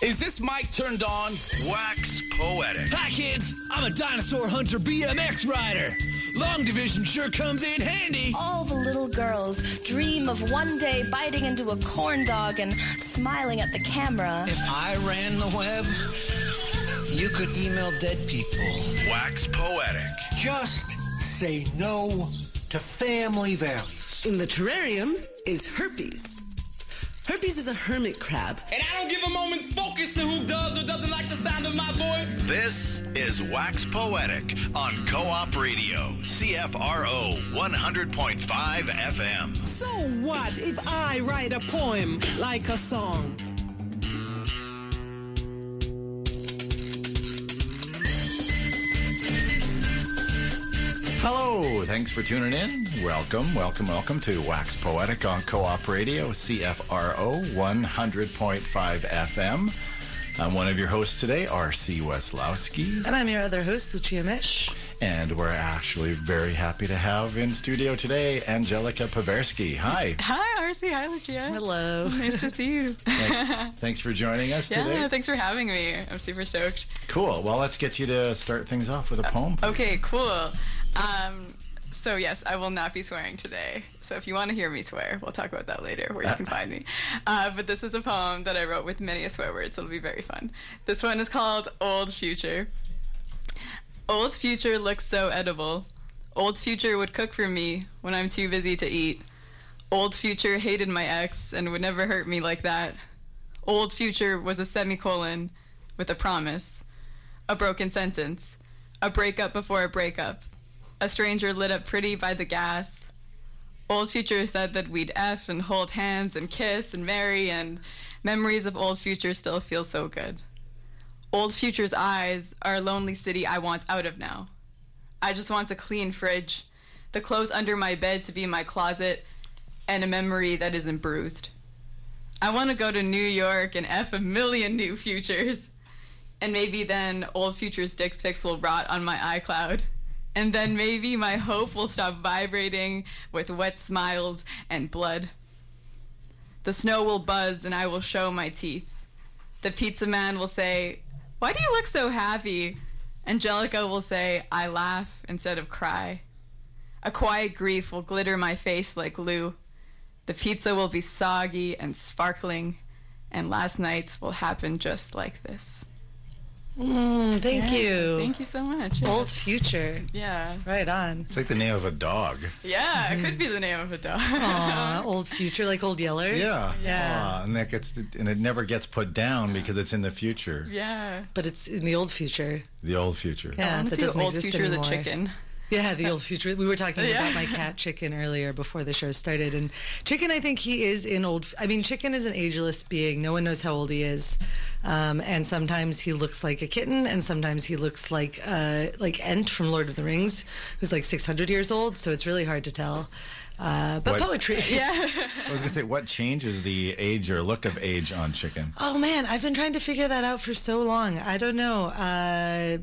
Is this mic turned on? Wax Poetic. Hi, kids. I'm a dinosaur hunter BMX rider. Long division sure comes in handy. All the little girls dream of one day biting into a corn dog and smiling at the camera. If I ran the web, you could email dead people. Wax Poetic. Just say no to family values. In the terrarium is herpes. Herpes is a hermit crab. And I don't give a moment's focus to who does or doesn't like the sound of my voice. This is Wax Poetic on Co op Radio, CFRO 100.5 FM. So what if I write a poem like a song? Hello, thanks for tuning in. Welcome, welcome, welcome to Wax Poetic on Co op Radio, CFRO 100.5 FM. I'm one of your hosts today, R.C. Weslowski, And I'm your other host, Lucia Misch. and we're actually very happy to have in studio today Angelica Poversky. Hi. Hi, RC. Hi, Lucia. Hello. Nice to see you. Thanks, thanks for joining us yeah, today. thanks for having me. I'm super stoked. Cool. Well, let's get you to start things off with a poem. please. Okay, cool. Um, so yes, I will not be swearing today. So if you want to hear me swear, we'll talk about that later, where you can find me. Uh, but this is a poem that I wrote with many a swear word, so it'll be very fun. This one is called Old Future. Old Future looks so edible. Old Future would cook for me when I'm too busy to eat. Old Future hated my ex and would never hurt me like that. Old Future was a semicolon with a promise, a broken sentence, a breakup before a breakup, a stranger lit up pretty by the gas. Old Future said that we'd F and hold hands and kiss and marry, and memories of Old Future still feel so good. Old Future's eyes are a lonely city I want out of now. I just want a clean fridge, the clothes under my bed to be my closet, and a memory that isn't bruised. I want to go to New York and F a million new futures. And maybe then old future's dick pics will rot on my iCloud. And then maybe my hope will stop vibrating with wet smiles and blood. The snow will buzz and I will show my teeth. The pizza man will say, Why do you look so happy? Angelica will say, I laugh instead of cry. A quiet grief will glitter my face like glue. The pizza will be soggy and sparkling, and last night's will happen just like this. Mm, thank Yeah, you. Thank you so much. Yeah. Old future. Yeah. Right on. It's like the name of a dog. Yeah, it could be the name of a dog. Aw, old future, like old Yeller. Yeah. Yeah. Aw, and that gets and it never gets put down because it's in the future. yeah. But it's in the old future. The old future. Yeah, I want to that see doesn't old exist future anymore. the chicken. Yeah, the old future. We were talking Yeah. about my cat Chicken earlier before the show started, and Chicken, I think he is in old. I mean, Chicken is an ageless being. No one knows how old he is, um, and sometimes he looks like a kitten, and sometimes he looks like uh, like Ent from Lord of the Rings, who's like six hundred years old. So it's really hard to tell. Uh, but What- poetry. Yeah. I was gonna say, what changes the age or look of age on chicken? Oh man, I've been trying to figure that out for so long. I don't know. Uh,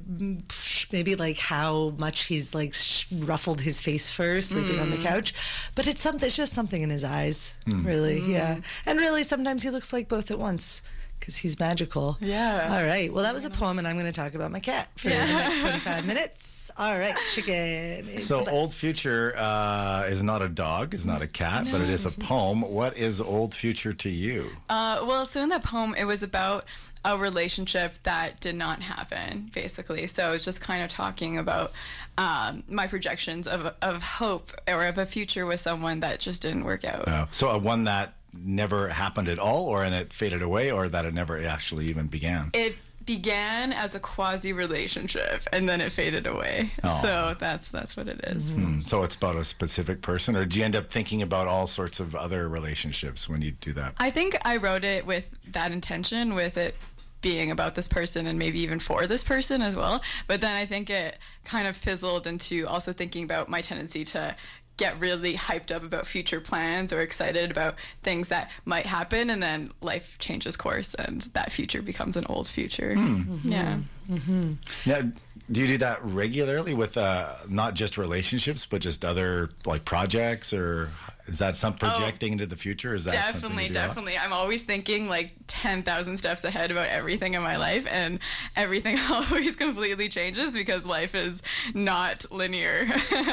maybe like how much he's like sh- ruffled his face fur sleeping on the couch, but it's something. It's just something in his eyes, really. Yeah, and really sometimes he looks like both at once because he's magical. Yeah. All right. Well, that was a poem, and I'm going to talk about my cat for the next 25 minutes. All right, chicken. is So, the Old. Future uh, is not a dog, is not a cat, but it is a poem. What is Old Future to you? Uh, well, so in that poem, it was about a relationship that did not happen, basically. So it's just kind of talking about um, my projections of, of hope or of a future with someone that just didn't work out. Uh, so, a one that never happened at all, or and it faded away, or that it never actually even began? It began as a quasi relationship and then it faded away. Oh. So that's that's what it is. Hmm, So, it's about a specific person, or do you end up thinking about all sorts of other relationships when you do that? I think I wrote it with that intention, with it being about this person and maybe even for this person as well. But then I think it kind of fizzled into also thinking about my tendency to get really hyped up about future plans or excited about things that might happen and then life changes course and that future becomes an old future. Hmm. Yeah. Mm-hmm. Mm-hmm. Now, do you do that regularly with uh, not just relationships, but just other like projects, or is that some projecting into the future? Is that something Oh. definitely you do definitely i'm always thinking like 10,000 steps ahead about everything in my life and everything always completely changes because life is not linear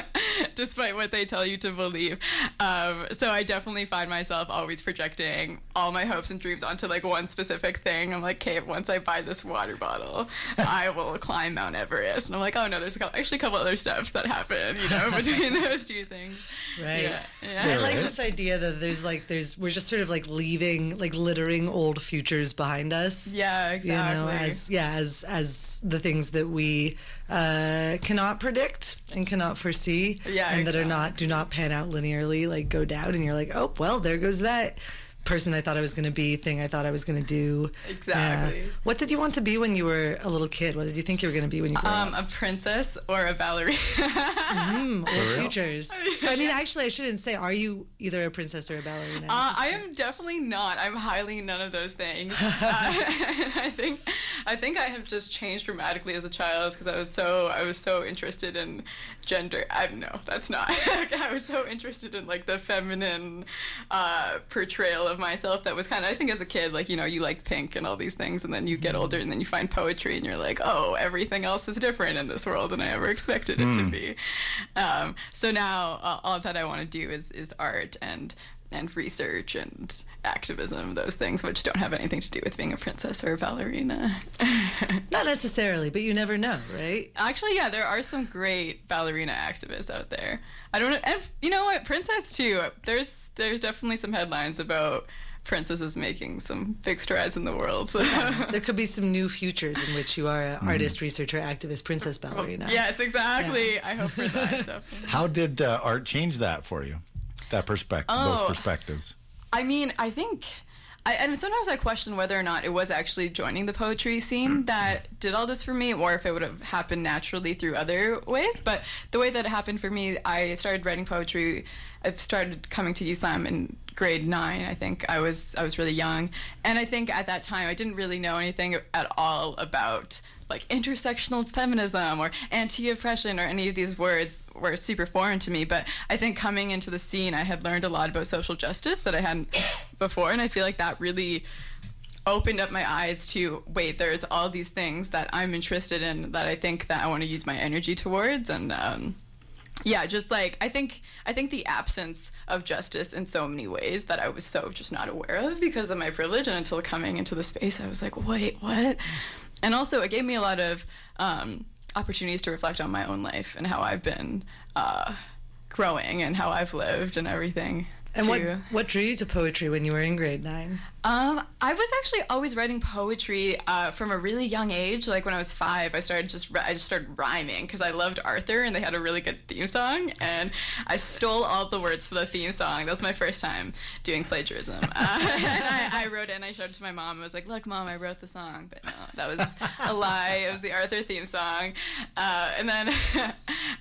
despite what they tell you to believe um, so i definitely find myself always projecting all my hopes and dreams onto like one specific thing i'm like okay once i buy this water bottle i will climb mount everest and i'm like oh no there's a couple, actually a couple other steps that happen you know between those two things Right. yeah, yeah. I like this idea that there's like there's we're just sort of like leaving like littering old futures behind us. Yeah, You know, exactly. as yeah, as as the things that we uh, cannot predict and cannot foresee, Yeah, and that are not do not pan out linearly, like go down, and you're like, oh well, there goes that person I thought I was going to be, thing I thought I was going to do. Exactly. Yeah. What did you want to be when you were a little kid? What did you think you were going to be when you grew um, up? a princess or a ballerina Mm, old futures. I mean, actually, I shouldn't say. Are you either a princess or a ballerina? Uh, I am definitely not. I'm highly none of those things. uh, I think, I think I have just changed dramatically as a child because I was so I was so interested in gender. I no, that's not. I was so interested in like the feminine uh, portrayal of myself. That was kind of I think as a kid, like you know, you like pink and all these things, and then you get older and then you find poetry and you're like, oh, everything else is different in this world than I ever expected it to be. Um, so now uh, all that I want to do is is art and and research and activism, those things which don't have anything to do with being a princess or a ballerina. Not necessarily, but you never know, right? Actually, yeah, there are some great ballerina activists out there. I don't know, and you know what, princess too. There's there's definitely some headlines about princesses making some big strides in the world. So. There could be some new futures in which you are an artist, researcher, activist, princess ballerina. yes, exactly. I hope for that. Definitely. How did uh, art change that for you? That perspective, those Oh. perspectives. I mean, I think. I, and sometimes I question whether or not it was actually joining the poetry scene that did all this for me, or if it would have happened naturally through other ways. But the way that it happened for me, I started writing poetry. I started coming to USLAM in grade nine. I think I was I was really young, and I think at that time I didn't really know anything at all about like intersectional feminism or anti-oppression or any of these words were super foreign to me. But i think coming into the scene i had learned a lot about social justice that i hadn't before. And i feel like that really opened up my eyes to wait there's all these things that i'm interested in that i think that i want to use my energy towards. And um, yeah just like i think i think the absence of justice in so many ways that i was so just not aware of because of my privilege and until coming into the space i was like wait what and also it gave me a lot of um, opportunities to reflect on my own life and how i've been uh, growing and how i've lived and everything And what what drew you to poetry when you were in grade nine? Um, I was actually always writing poetry uh, from a really young age. Like when I was five, I started just I just started rhyming because I loved Arthur and they had a really good theme song, and I stole all the words to the theme song. That was my first time doing plagiarism. Uh, and I, I wrote it and I showed it to my mom. I was like, "Look, mom, I wrote the song," but no, that was a lie. It was the Arthur theme song. Uh, and then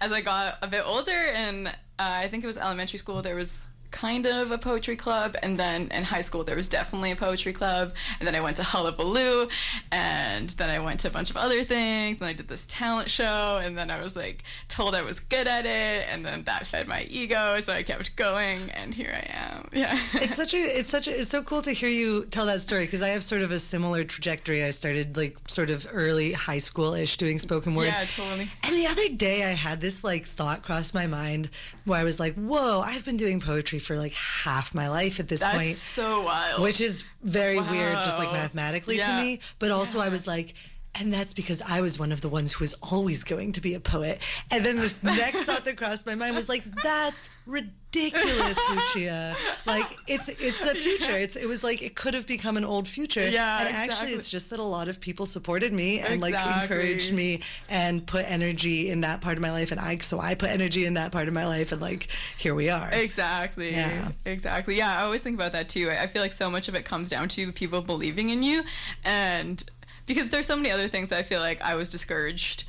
as I got a bit older, and uh, I think it was elementary school, there was kind of a poetry club and then in high school there was definitely a poetry club and then I went to Hullabaloo and then I went to a bunch of other things and I did this talent show and then I was like told I was good at it and then that fed my ego so I kept going and here I am yeah It's such a it's such a it's so cool to hear you tell that story because I have sort of a similar trajectory. I started like sort of early high school ish doing spoken word. yeah totally And the other day, I had this like thought cross my mind where I was like, "Whoa, I've been doing poetry for like half my life at this that's point," so wild which is very weird, just like mathematically Yeah. to me. But also, I was like. And that's because I was one of the ones who was always going to be a poet. And then this next thought that crossed my mind was like, "That's ridiculous, Lucia. Like it's it's a future. It's it was like it could have become an old future. Yeah, and actually, it's just that a lot of people supported me and like encouraged me and put energy in that part of my life and I so I put energy in that part of my life and like here we are. Exactly. Yeah. Exactly. Yeah, I always think about that too. I I feel like so much of it comes down to people believing in you and because there's so many other things that I feel like I was discouraged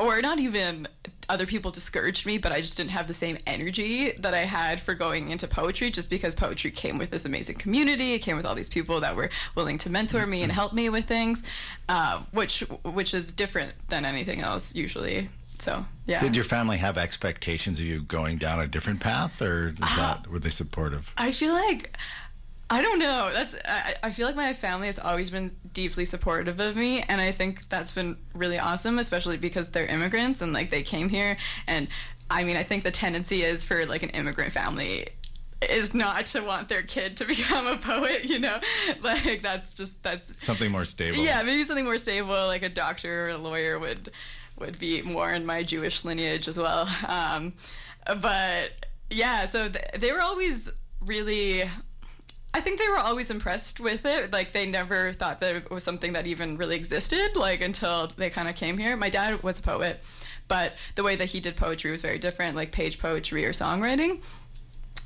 or not even other people discouraged me, but I just didn't have the same energy that I had for going into poetry just because poetry came with this amazing community. It came with all these people that were willing to mentor me and help me with things, uh, which which is different than anything else usually. So yeah. Did your family have expectations of you going down a different path, or is that, were they supportive? I feel like I don't know. That's I, I feel like my family has always been deeply supportive of me, and I think that's been really awesome, especially because they're immigrants and like they came here. And I mean, I think the tendency is for like an immigrant family is not to want their kid to become a poet. You know, like that's just that's Something more stable. yeah, maybe something more stable, like a doctor or a lawyer would would be more in my Jewish lineage as well. Um, but yeah, so th- they were always really. I think they were always impressed with it. Like they never thought that it was something that even really existed. Like until they kind of came here. My dad was a poet, but the way that he did poetry was very different, like page poetry or songwriting.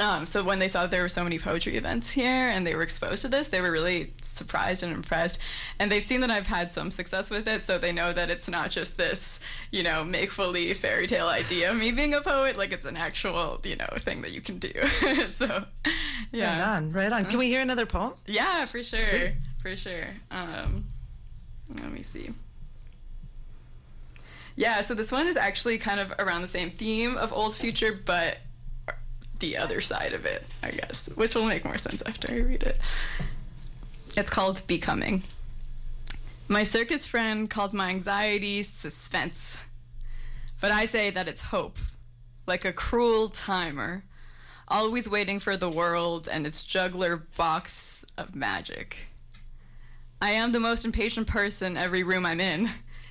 Um, so when they saw that there were so many poetry events here and they were exposed to this, they were really surprised and impressed. And they've seen that I've had some success with it, so they know that it's not just this, you know, make believe fairy tale idea of me being a poet. Like it's an actual, you know, thing that you can do. so, yeah. Right on, right on. Can we hear another poem? Yeah, for sure, Sweet. for sure. Um, let me see. Yeah, so this one is actually kind of around the same theme of old future, but the other side of it, I guess, which will make more sense after I read it. It's called Becoming. My circus friend calls my anxiety suspense, but I say that it's hope, like a cruel timer, always waiting for the world and its juggler box of magic. I am the most impatient person every room I'm in,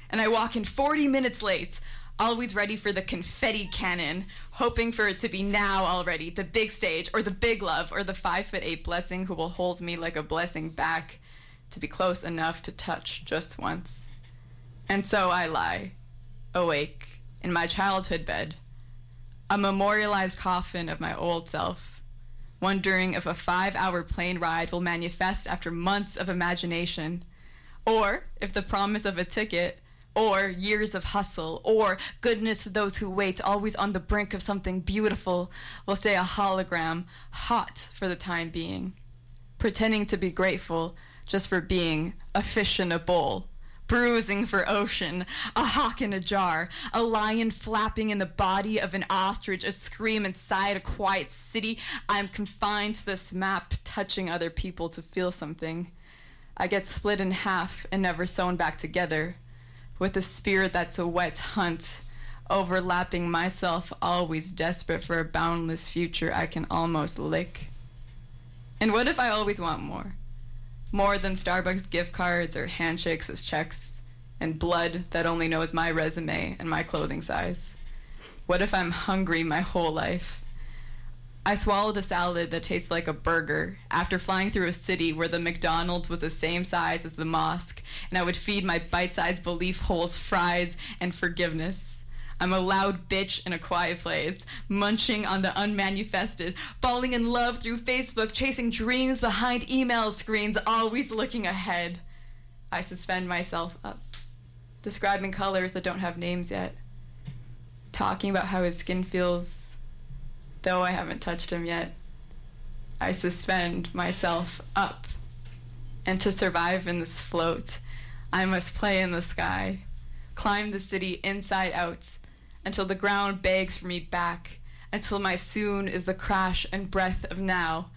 and I walk in 40 minutes late, always ready for the confetti cannon, hoping for it to be now already, the big stage, or the big love, or the five foot eight blessing who will hold me like a blessing back to be close enough to touch just once. And so I lie, awake, in my childhood bed, a memorialized coffin of my old self, wondering if a five hour plane ride will manifest after months of imagination, or if the promise of a ticket, or years of hustle, or goodness to those who wait, always on the brink of something beautiful, will stay a hologram, hot for the time being, pretending to be grateful just for being a fish in a bowl bruising for ocean, a hawk in a jar, a lion flapping in the body of an ostrich, a scream inside a quiet city. I'm confined to this map, touching other people to feel something. I get split in half and never sewn back together, with a spirit that's a wet hunt, overlapping myself, always desperate for a boundless future I can almost lick. And what if I always want more? More than Starbucks gift cards or handshakes as checks, and blood that only knows my resume and my clothing size? What if I'm hungry my whole life? I swallowed a salad that tastes like a burger after flying through a city where the McDonald's was the same size as the mosque, and I would feed my bite sized belief holes fries and forgiveness. I'm a loud bitch in a quiet place, munching on the unmanifested, falling in love through Facebook, chasing dreams behind email screens, always looking ahead. I suspend myself up, describing colors that don't have names yet, talking about how his skin feels though I haven't touched him yet. I suspend myself up. And to survive in this float, I must play in the sky, climb the city inside out, until the ground begs for me back, until my soon is the crash and breath of now,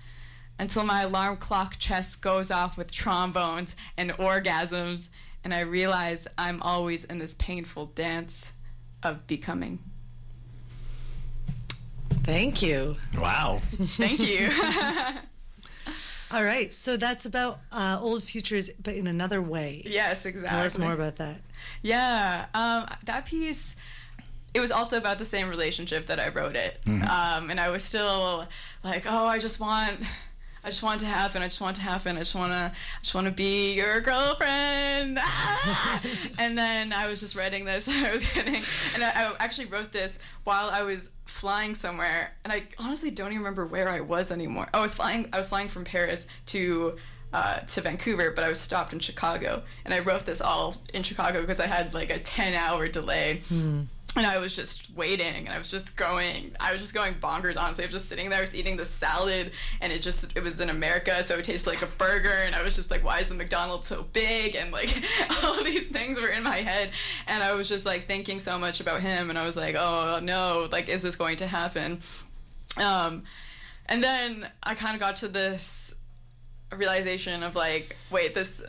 until my alarm clock chest goes off with trombones and orgasms, and I realize I'm always in this painful dance of becoming. Thank you. Wow. Thank you. All right, so that's about uh, old futures, but in another way. yes, exactly. Tell us more about that. Yeah, um, that piece. It was also about the same relationship that I wrote it, um, and I was still like, "Oh, I just want, I just want it to happen. I just want it to happen. I just wanna, I just wanna be your girlfriend." Ah! and then I was just writing this. I was getting, and I, I actually wrote this while I was flying somewhere, and I honestly don't even remember where I was anymore. I was flying. I was flying from Paris to uh, to Vancouver, but I was stopped in Chicago, and I wrote this all in Chicago because I had like a ten hour delay. And I was just waiting and I was just going I was just going bonkers honestly. I was just sitting there I was eating the salad and it just it was in America so it tasted like a burger. And I was just like why is the McDonald's so big? And like all these things were in my head. And I was just like thinking so much about him. And I was like oh no like is this going to happen? Um and then I kind of got to this realization of like wait this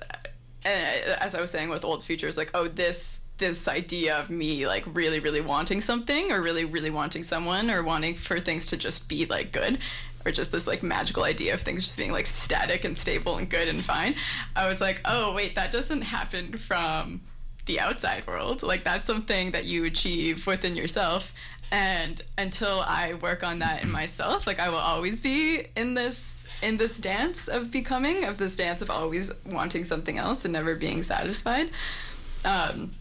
and as I was saying with old futures like oh this this idea of me like really really wanting something or really really wanting someone or wanting for things to just be like good or just this like magical idea of things just being like static and stable and good and fine i was like oh wait that doesn't happen from the outside world. Like that's something that you achieve within yourself. And until i work on that in myself like i will always be in this in this dance of becoming of this dance of always wanting something else and never being satisfied. Um,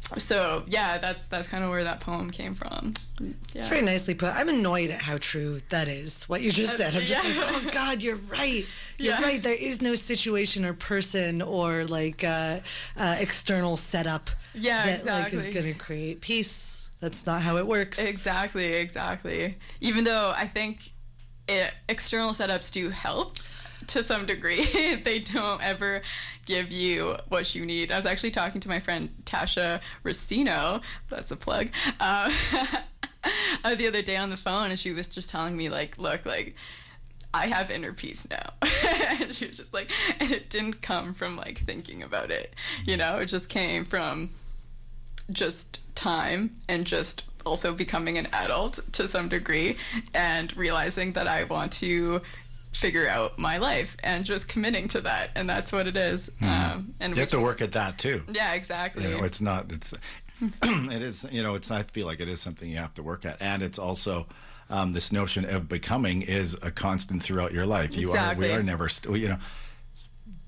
so yeah, that's that's kind of where that poem came from. Yeah. It's very nicely put. I'm annoyed at how true that is. What you just said. I'm just yeah. like, oh God, you're right. You're Yeah. right. There is no situation or person or like uh, uh, external setup Yeah, that like is going to create peace. That's not how it works. Exactly, exactly. Even though I think it, external setups do help to some degree, they don't ever give you what you need. I was actually talking to my friend Tasha Racino, that's a plug, uh, the other day on the phone, and she was just telling me, like, look, like, I have inner peace now. and she was just like, and it didn't come from like thinking about it, you know, it just came from just time and just also becoming an adult to some degree and realizing that I want to figure out my life and just committing to that and that's what it is um, and You have to work at that too. yeah exactly You know, it's not. It's it is. You know, it's. I feel like it is something you have to work at, and it's also. Um, this notion of becoming is a constant throughout your life. You Exactly. are. We are never. St- you know,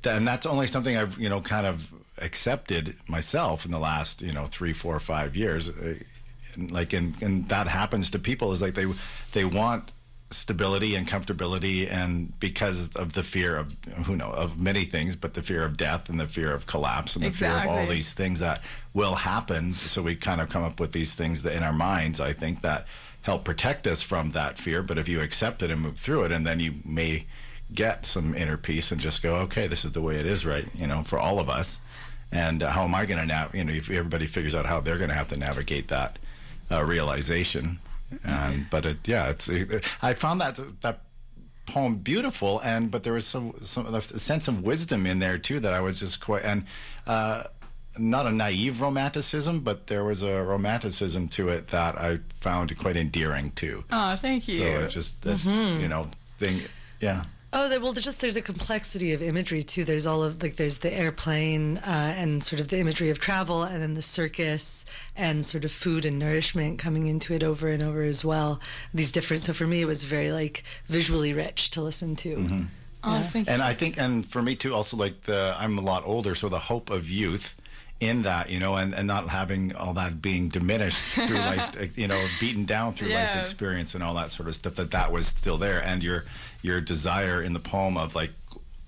and that's only something I've you know kind of accepted myself in the last you know three, four, five years. Uh, like and and that happens to people is like they they want stability and comfortability and because of the fear of who know of many things but the fear of death and the fear of collapse and the fear of all these things that will happen. So we kind of come up with these things that in our minds i think that help protect us from that fear. But if you accept it and move through it and then you may get some inner peace and just go okay this is the way it is right you know for all of us. And uh, how am i going to nav you know if everybody figures out how they're going to have to navigate that uh, realization and but it yeah it's it, i found that that poem beautiful and but there was some some a sense of wisdom in there too that i was just quite and uh not a naive romanticism but there was a romanticism to it that i found quite endearing too. Oh thank you. so it just that, Mm-hmm. you know thing yeah Oh, well, there's just there's a complexity of imagery too. There's all of like there's the airplane uh, and sort of the imagery of travel, and then the circus and sort of food and nourishment coming into it over and over as well. These different. So for me, it was very like visually rich to listen to. Mm-hmm. oh thank and I think, and for me too, also like the I'm a lot older, so the hope of youth in that, you know, and, and not having all that being diminished through life, you know, beaten down through life experience and all that sort of stuff. That that was still there, and your your desire in the poem of like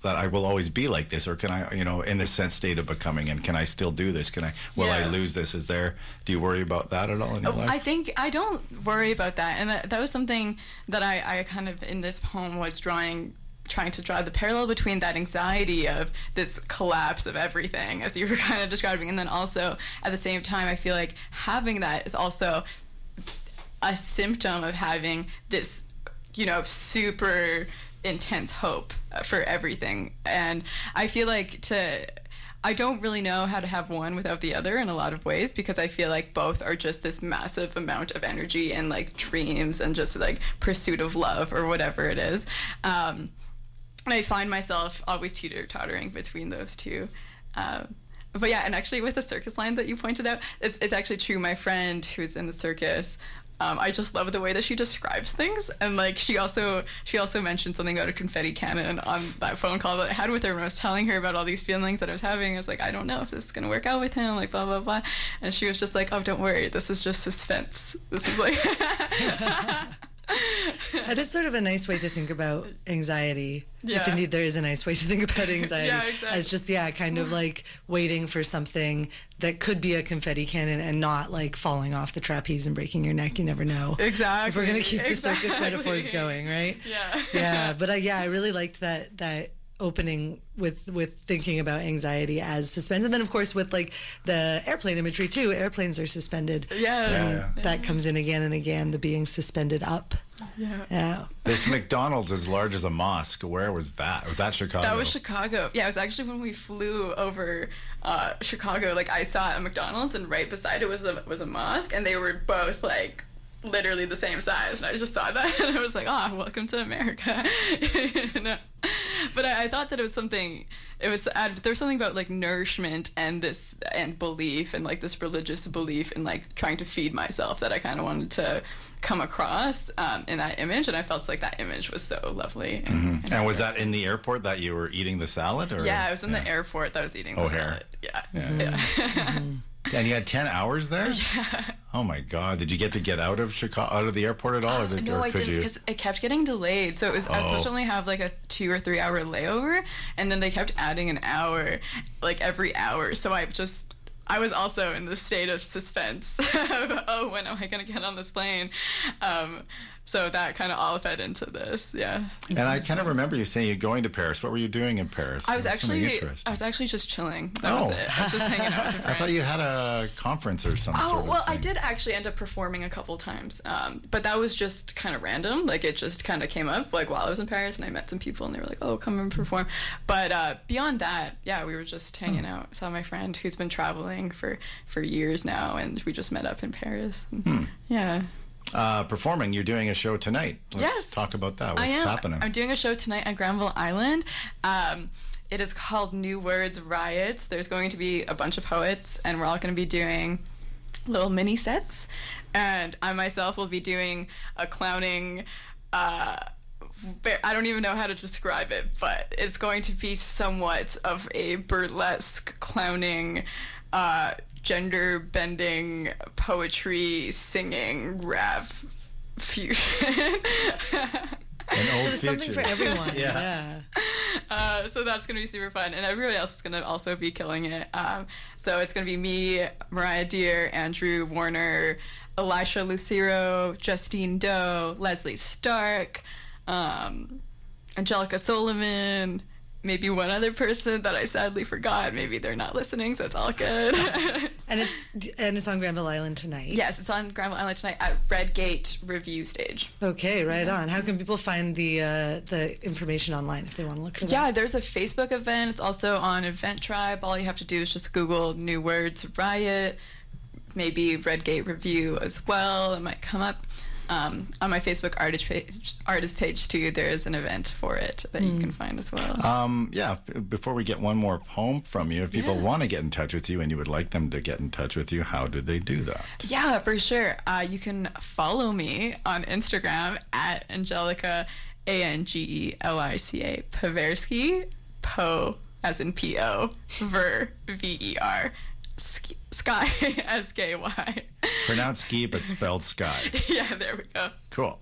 that I will always be like this, or can I, you know, in this sense state of becoming, and can I still do this? Can I? Will I lose this? Is there? Do you worry about that at all in your Oh, life? I think I don't worry about that, and that, that was something that I, I kind of in this poem was drawing, trying to draw the parallel between that anxiety of this collapse of everything, as you were kind of describing, and then also at the same time, I feel like having that is also a symptom of having this, you know, super intense hope for everything. And I feel like to. I don't really know how to have one without the other in a lot of ways because I feel like both are just this massive amount of energy and like dreams and just like pursuit of love or whatever it is. Um, I find myself always teeter tottering between those two. Um, but yeah, and actually with the circus line that you pointed out, it's, it's actually true. My friend who's in the circus, um, I just love the way that she describes things, and like she also she also mentioned something about a confetti cannon on that phone call that I had with her when I was telling her about all these feelings that I was having. I was like, I don't know if this is gonna work out with him, like blah blah blah, and she was just like, Oh, don't worry, this is just suspense. This is like. That is sort of a nice way to think about anxiety. If indeed there is a nice way to think about anxiety. Yeah, exactly. As just, yeah, kind of like waiting for something that could be a confetti cannon and not like falling off the trapeze and breaking your neck. You never know. Exactly. If we're going to keep the circus metaphors going, right? Yeah. yeah, but uh, yeah, I really liked that that opening with with thinking about anxiety as suspense, and then of course with like the airplane imagery too. Airplanes are suspended. Yeah. Um, That comes in again and again. The being suspended up. Yeah. Yeah. This McDonald's as large as a mosque. Where was that? Was that Chicago? That was Chicago. Yeah, it was actually when we flew over uh, Chicago. Like I saw a McDonald's, and right beside it was a was a mosque, and they were both like literally the same size. And I just saw that, and I was like, "Ah, welcome to America." You know? But I, I thought that it was something. It was uh, there was something about like nourishment and this and belief and like this religious belief and like trying to feed myself that I kind of wanted to come across um, in that image, and I felt like that image was so lovely. And, Mhm. And was that in the airport that you were eating the salad? Or yeah, I was in the airport that I was eating the O'Hare. salad. Yeah. Yeah. Yeah. And you had ten hours there. Yeah. Oh my God! Did you get to get out of Chicago, out of the airport at all, or, did, no, or I could didn't because it kept getting delayed. So it was oh. I was supposed to Oh. only have like a two or three hour layover, and then they kept adding an hour, like every hour. So I just I was also in the state of suspense of oh when am I gonna get on this plane? Um, so that kind of all fed into this. Yeah. And I kind of remember you saying you're going to Paris. What were you doing in Paris? I was something actually. I was actually just chilling. That Oh. was it. I was just hanging out with a I thought you had a conference or something Oh sort of well, I did actually end up performing a couple times, um, but that was just kind of random. Like it just kind of came up like while I was in Paris, and I met some people, and they were like, "Oh, come and perform." But uh, beyond that, yeah, we were just hanging Hmm. out. Saw my friend who's been traveling for for years now, and we just met up in Paris. And, Yeah. Uh, performing. You're doing a show tonight. Let's Yes. talk about that. What's I am. happening? I'm doing a show tonight at Granville Island. Um, it is called New Words Riots. There's going to be a bunch of poets, and we're all going to be doing little mini sets. And I myself will be doing a clowning. Uh, I don't even know how to describe it, but it's going to be somewhat of a burlesque clowning. Uh, gender bending poetry singing rap fusion An old So there's something for everyone. Yeah. yeah. Uh, so that's gonna be super fun, and everybody else is gonna also be killing it. Um, so it's gonna be me, Mariah Deer, Andrew Warner, Elisha Lucero, Justine Doe, Leslie Stark, um, Angelica Solomon, maybe one other person that I sadly forgot. Maybe they're not listening, so it's all good. And it's and it's on Granville Island tonight. yes, it's on Granville Island tonight at Redgate Revue Stage. Okay, right on. How can people find the uh, the information online if they want to look for that? Yeah, there's a Facebook event. It's also on Eventbrite. All you have to do is just Google New Words Riot, maybe Redgate Revue as well. It might come up. Um, on my Facebook artist page, artist page too, there is an event for it that you can find as well. Um, yeah, before we get one more poem from you, if people Yeah. want to get in touch with you and you would like them to get in touch with you, how do they do that? Yeah, for sure. Uh, you can follow me on Instagram at Angelica, A N G E L I C A, Poversky, Po as in P O, Ver, V E R, Sk- Sky, S K Y. Pronounced ski, but spelled sky. Yeah, there we go. Cool.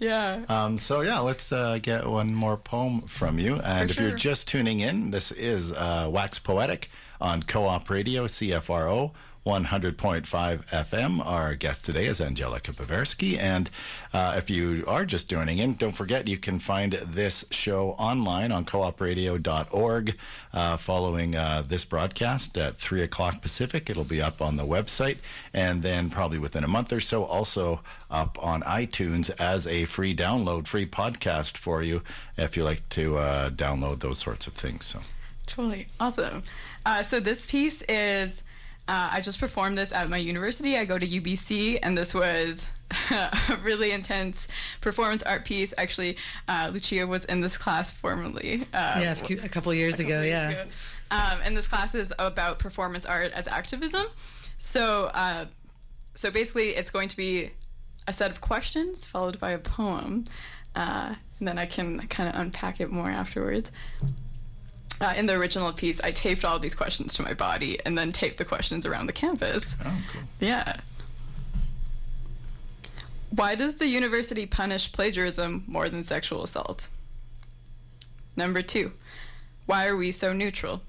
Yeah. Um, so yeah, let's uh, get one more poem from you. And if you're just tuning in, this is uh, Wax Poetic on Co-op Radio, CFRO. 100.5 FM. Our guest today is Angelica Poversky. And uh, if you are just joining in, don't forget you can find this show online on coopradio.org uh, following uh, this broadcast at 3 o'clock Pacific. It'll be up on the website. And then probably within a month or so, also up on iTunes as a free download, free podcast for you if you like to uh, download those sorts of things. So. Totally. Awesome. Uh, so this piece is, uh, I just performed this at my university. I go to UBC, and this was a really intense performance art piece. Actually, uh, Lucia was in this class formerly. Uh, Yeah, a couple years a couple ago, years yeah. ago. Um, and this class is about performance art as activism. So, uh, so basically, it's going to be a set of questions followed by a poem, uh, and then I can kind of unpack it more afterwards. Uh, in the original piece, I taped all these questions to my body and then taped the questions around the campus. Oh, cool. Yeah. Why does the university punish plagiarism more than sexual assault? Number two, why are we so neutral?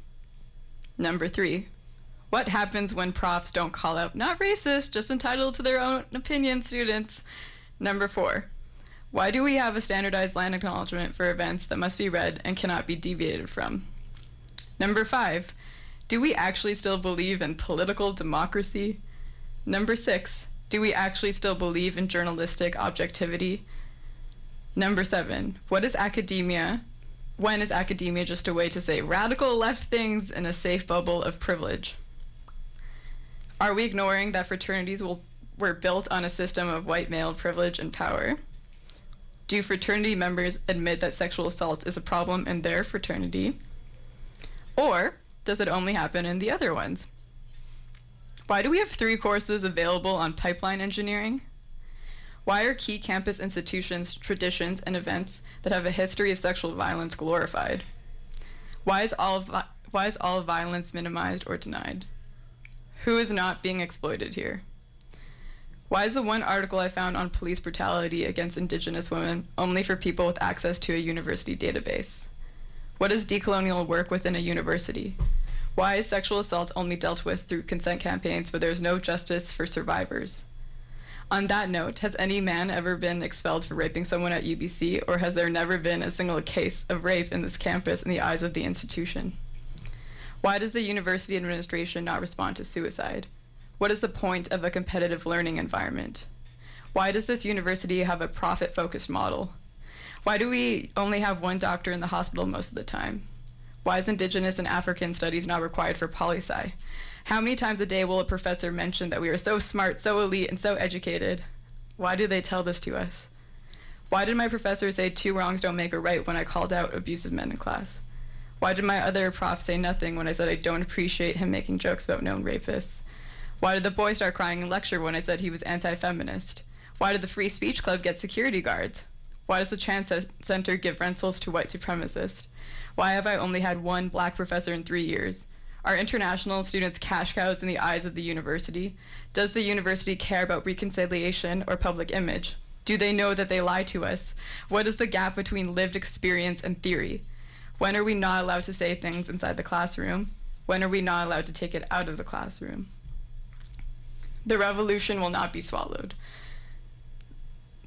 Number three, what happens when profs don't call out not racist, just entitled to their own opinion students? Number four, why do we have a standardized land acknowledgement for events that must be read and cannot be deviated from? Number five, do we actually still believe in political democracy? Number six, do we actually still believe in journalistic objectivity? Number seven, what is academia? When is academia just a way to say radical left things in a safe bubble of privilege? Are we ignoring that fraternities will, were built on a system of white male privilege and power? Do fraternity members admit that sexual assault is a problem in their fraternity? Or does it only happen in the other ones? Why do we have three courses available on pipeline engineering? Why are key campus institutions, traditions, and events that have a history of sexual violence glorified? Why is all, vi- why is all violence minimized or denied? Who is not being exploited here? Why is the one article I found on police brutality against Indigenous women only for people with access to a university database? What is decolonial work within a university? Why is sexual assault only dealt with through consent campaigns, but there's no justice for survivors? On that note, has any man ever been expelled for raping someone at UBC, or has there never been a single case of rape in this campus in the eyes of the institution? Why does the university administration not respond to suicide? What is the point of a competitive learning environment? Why does this university have a profit focused model? Why do we only have one doctor in the hospital most of the time? Why is Indigenous and African studies not required for poli sci? How many times a day will a professor mention that we are so smart, so elite, and so educated? Why do they tell this to us? Why did my professor say two wrongs don't make a right when I called out abusive men in class? Why did my other prof say nothing when I said I don't appreciate him making jokes about known rapists? Why did the boy start crying in lecture when I said he was anti feminist? Why did the Free Speech Club get security guards? Why does the Trans Center give rentals to white supremacists? Why have I only had one black professor in three years? Are international students cash cows in the eyes of the university? Does the university care about reconciliation or public image? Do they know that they lie to us? What is the gap between lived experience and theory? When are we not allowed to say things inside the classroom? When are we not allowed to take it out of the classroom? The revolution will not be swallowed.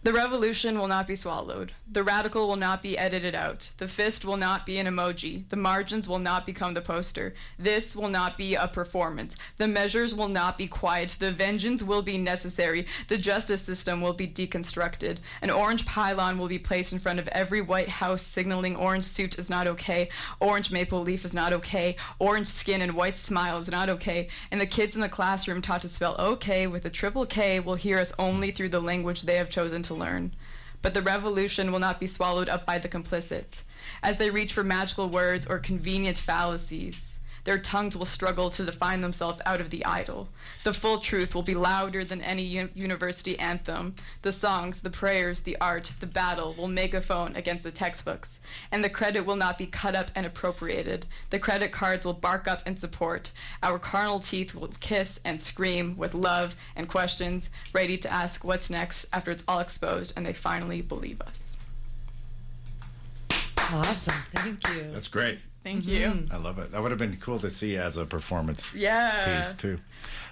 The revolution will not be swallowed. The radical will not be edited out. The fist will not be an emoji. The margins will not become the poster. This will not be a performance. The measures will not be quiet. The vengeance will be necessary. The justice system will be deconstructed. An orange pylon will be placed in front of every White House signaling orange suit is not okay. Orange maple leaf is not okay. Orange skin and white smile is not okay. And the kids in the classroom taught to spell okay with a triple K will hear us only through the language they have chosen to learn. But the revolution will not be swallowed up by the complicit. As they reach for magical words or convenient fallacies, their tongues will struggle to define themselves out of the idol. The full truth will be louder than any u- university anthem. The songs, the prayers, the art, the battle will megaphone against the textbooks. And the credit will not be cut up and appropriated. The credit cards will bark up in support. Our carnal teeth will kiss and scream with love and questions, ready to ask what's next after it's all exposed and they finally believe us. Awesome. Thank you. That's great. Thank you. I love it. That would have been cool to see as a performance Yeah. piece too.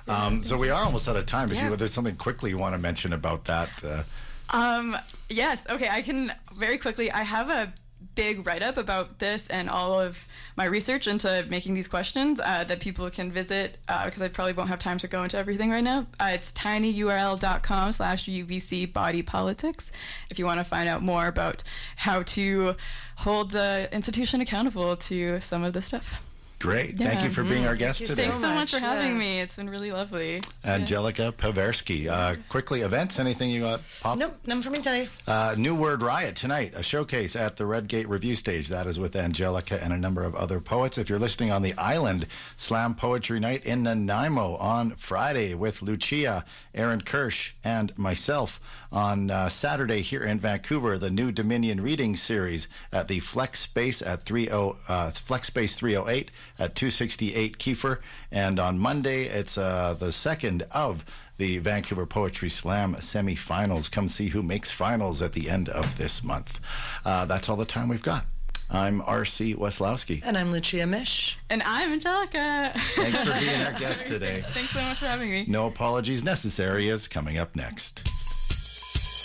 Um, so we are almost out of time. If Yeah. you, there's something quickly you want to mention about that, uh, Um, yes. Okay. I can very quickly. I have a big write up about this and all of my research into making these questions uh, that people can visit because I probably won't have time to go into everything right now. Uh, it's tinyurl.com slash UBC body politics if you want to find out more about how to hold the institution accountable to some of this stuff. Great. Thank you for being our guest you today. Thanks so much much, for having yeah. me. It's been really lovely. Angelica Poversky. Uh, quickly, events, anything you got pop? Nope, none for me today. Uh, New Word Riot tonight, a showcase at the Redgate Revue Stage. That is with Angelica and a number of other poets. If you're listening on the island, Slam Poetry Night in Nanaimo on Friday with Lucia, Aaron Kirsch, and myself. On uh, Saturday here in Vancouver, the new Dominion Reading Series at the Flex Space at 30, uh, Flex Space 308 at 268 Keefer. And on Monday, it's uh, the second of the Vancouver Poetry Slam semifinals. Come see who makes finals at the end of this month. Uh, that's all the time we've got. I'm R.C. Weslowski. And I'm Lucia Misch. And I'm Angelica. Thanks for being our guest today. Thanks so much for having me. No apologies necessary is coming up next.